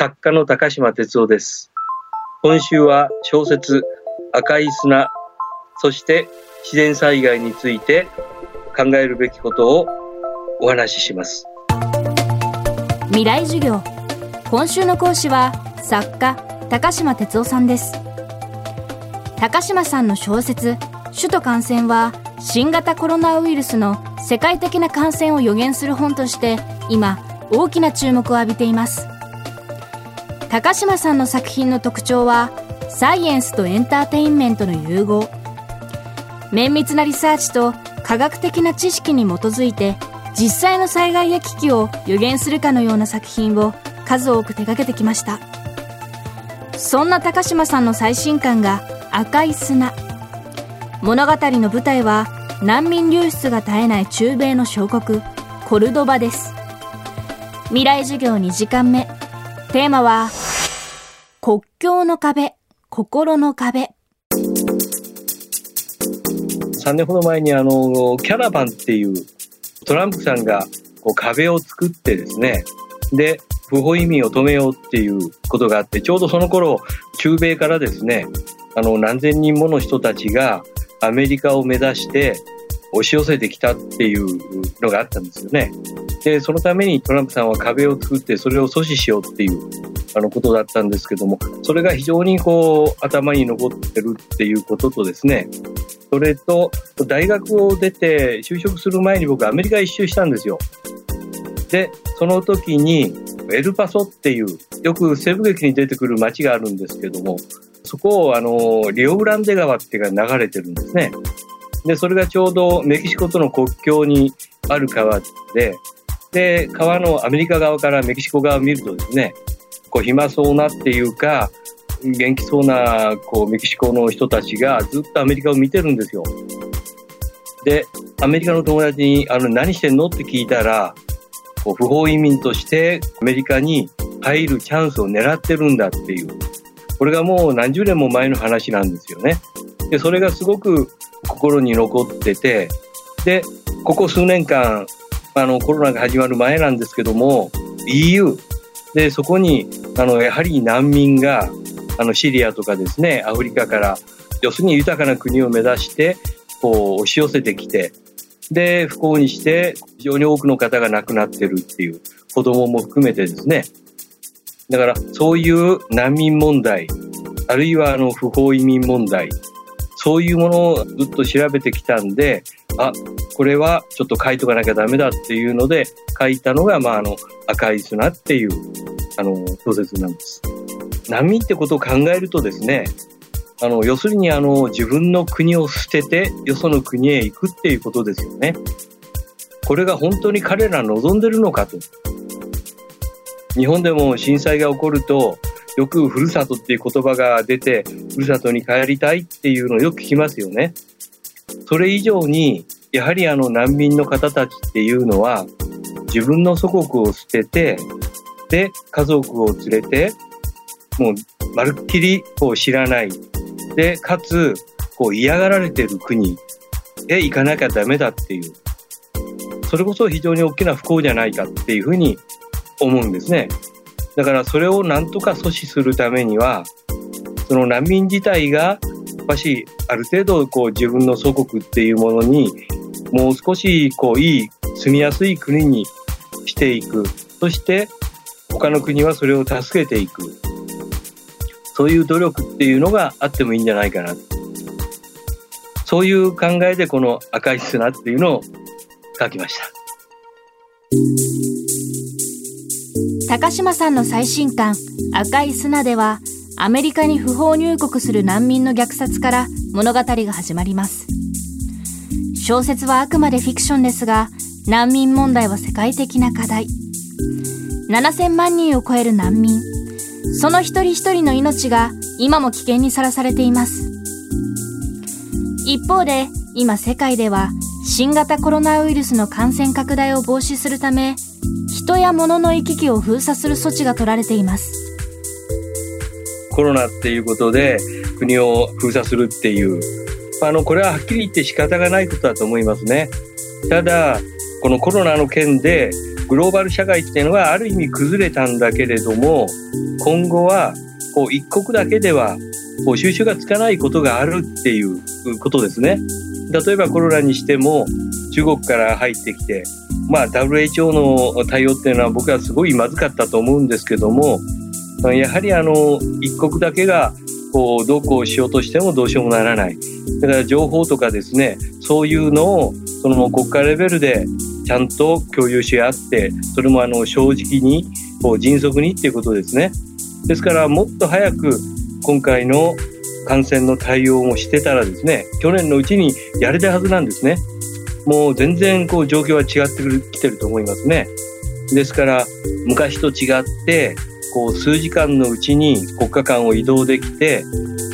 作家の高島哲夫です。今週は小説赤い砂そして自然災害について考えるべきことをお話しします。未来授業。今週の講師は作家高島哲夫さんです。高島さんの小説首都感染は新型コロナウイルスの世界的な感染を予言する本として今大きな注目を浴びています。高島さんの作品の特徴はサイエンスとエンターテインメントの融合。綿密なリサーチと科学的な知識に基づいて実際の災害や危機を予言するかのような作品を数多く手掛けてきました。そんな高島さんの最新刊が「赤い砂」物語の舞台は難民流出が絶えない中米の小国コルドバです。未来授業2時間目。テーマは国境の壁心の壁。3年ほど前にあのキャラバンっていうトランプさんがこう壁を作ってですね。で不法移民を止めようっていうことがあってちょうどその頃中米からですねあの何千人もの人たちがアメリカを目指して押し寄せてきたっていうのがあったんですよね。で、そのためにトランプさんは壁を作ってそれを阻止しようっていうあのことだったんですけども、それが非常にこう頭に残ってるっていうこととですね、それと大学を出て就職する前に僕アメリカ一周したんですよ。で、その時にエルパソっていうよく西部劇に出てくる街があるんですけども、そこをあのリオグランデ川っていうのが流れてるんですね。で、それがちょうどメキシコとの国境にある川で、で、川のアメリカ側からメキシコ側を見るとですね、こう暇そうなっていうか、元気そうなこうメキシコの人たちがずっとアメリカを見てるんですよ。で、アメリカの友達にあの何してんのって聞いたら、こう不法移民としてアメリカに入るチャンスを狙ってるんだっていう。これがもう何十年も前の話なんですよね。で、それがすごく心に残ってて、で、ここ数年間、あの、コロナが始まる前なんですけども、EU、で、そこに、あの、やはり難民が、あの、シリアとかですね、アフリカから、要するに豊かな国を目指して、こう、押し寄せてきて、で、不幸にして、非常に多くの方が亡くなってるっていう、子供も含めてですね。だから、そういう難民問題、あるいはあの、不法移民問題、そういうものをずっと調べてきたんで、あ、これはちょっと書いとかなきゃダメだっていうので書いたのが、まあ、あの、赤い砂っていう、あの、小説なんです。難民ってことを考えるとですね、あの、要するにあの、自分の国を捨てて、よその国へ行くっていうことですよね。これが本当に彼ら望んでるのかと。日本でも震災が起こると、よくふるさとっていう言葉が出て、ふるさとに帰りたいっていうのをよく聞きますよね。それ以上に、やはりあの難民の方たちっていうのは、自分の祖国を捨てて、で、家族を連れて、もう、まるっきり、こう、知らない。で、かつ、こう、嫌がられてる国へ行かなきゃダメだっていう。それこそ非常に大きな不幸じゃないかっていうふうに思うんですね。だからそれをなんとか阻止するためには、その難民自体が、やっぱし、ある程度、こう、自分の祖国っていうものに、もう少し、こう、いい、住みやすい国にしていく。そして、他の国はそれを助けていく。そういう努力っていうのがあってもいいんじゃないかな。そういう考えでこの赤い砂っていうのを書きました。高島さんの最新刊「赤い砂」ではアメリカに不法入国する難民の虐殺から物語が始まります。小説はあくまでフィクションですが難民問題は世界的な課題。7000万人を超える難民。その一人一人の命が今も危険にさらされています。一方で今世界では新型コロナウイルスの感染拡大を防止するため人や物の行き来を封鎖する措置が取られています。コロナっていうことで国を封鎖するっていう。あのこれははっきり言って仕方がないことだと思いますね。ただこのコロナの件でグローバル社会っていうのはある意味崩れたんだけれども今後はこう一国だけではこう収集がつかないことがあるっていうことですね。例えばコロナにしても中国から入ってきて、まあ、WHO の対応っていうのは僕はすごいまずかったと思うんですけどもやはりあの一国だけがこうどうこうしようとしてもどうしようもならない。だから情報とかですねそういうのをその国家レベルでちゃんと共有し合ってそれもあの正直にこう迅速にっていうことですね。ですからもっと早く今回の感染の対応もしてたらですね去年のうちにやれたはずなんですね。もう全然こう状況は違ってきてると思いますね。ですから昔と違ってこう数時間のうちに国家間を移動できて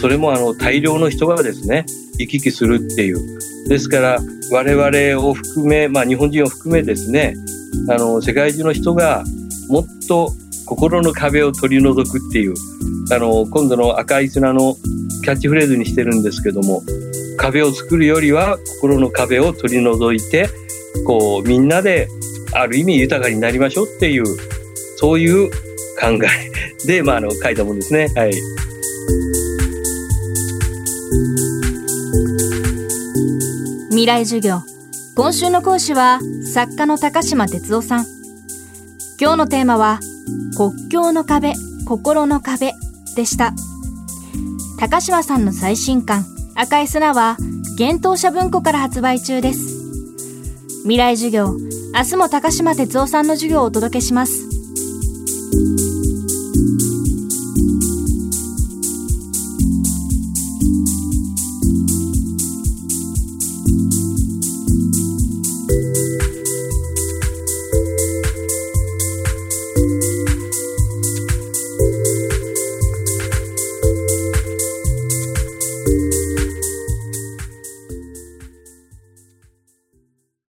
それもあの大量の人がですね行き来するっていう。ですから我々を含め、まあ、日本人を含めですねあの世界中の人がもっと心の壁を取り除くっていうあの今度の赤い砂のキャッチフレーズにしてるんですけども壁を作るよりは心の壁を取り除いてこうみんなである意味豊かになりましょうっていうそういう考えで、まあ、あの書いたもんですね。はい。未来授業。今週の講師は作家の高島哲夫さん。今日のテーマは国境の壁心の壁でした。高島さんの最新刊赤い砂は幻冬舎文庫から発売中です。未来授業明日も高島哲夫さんの授業をお届けします。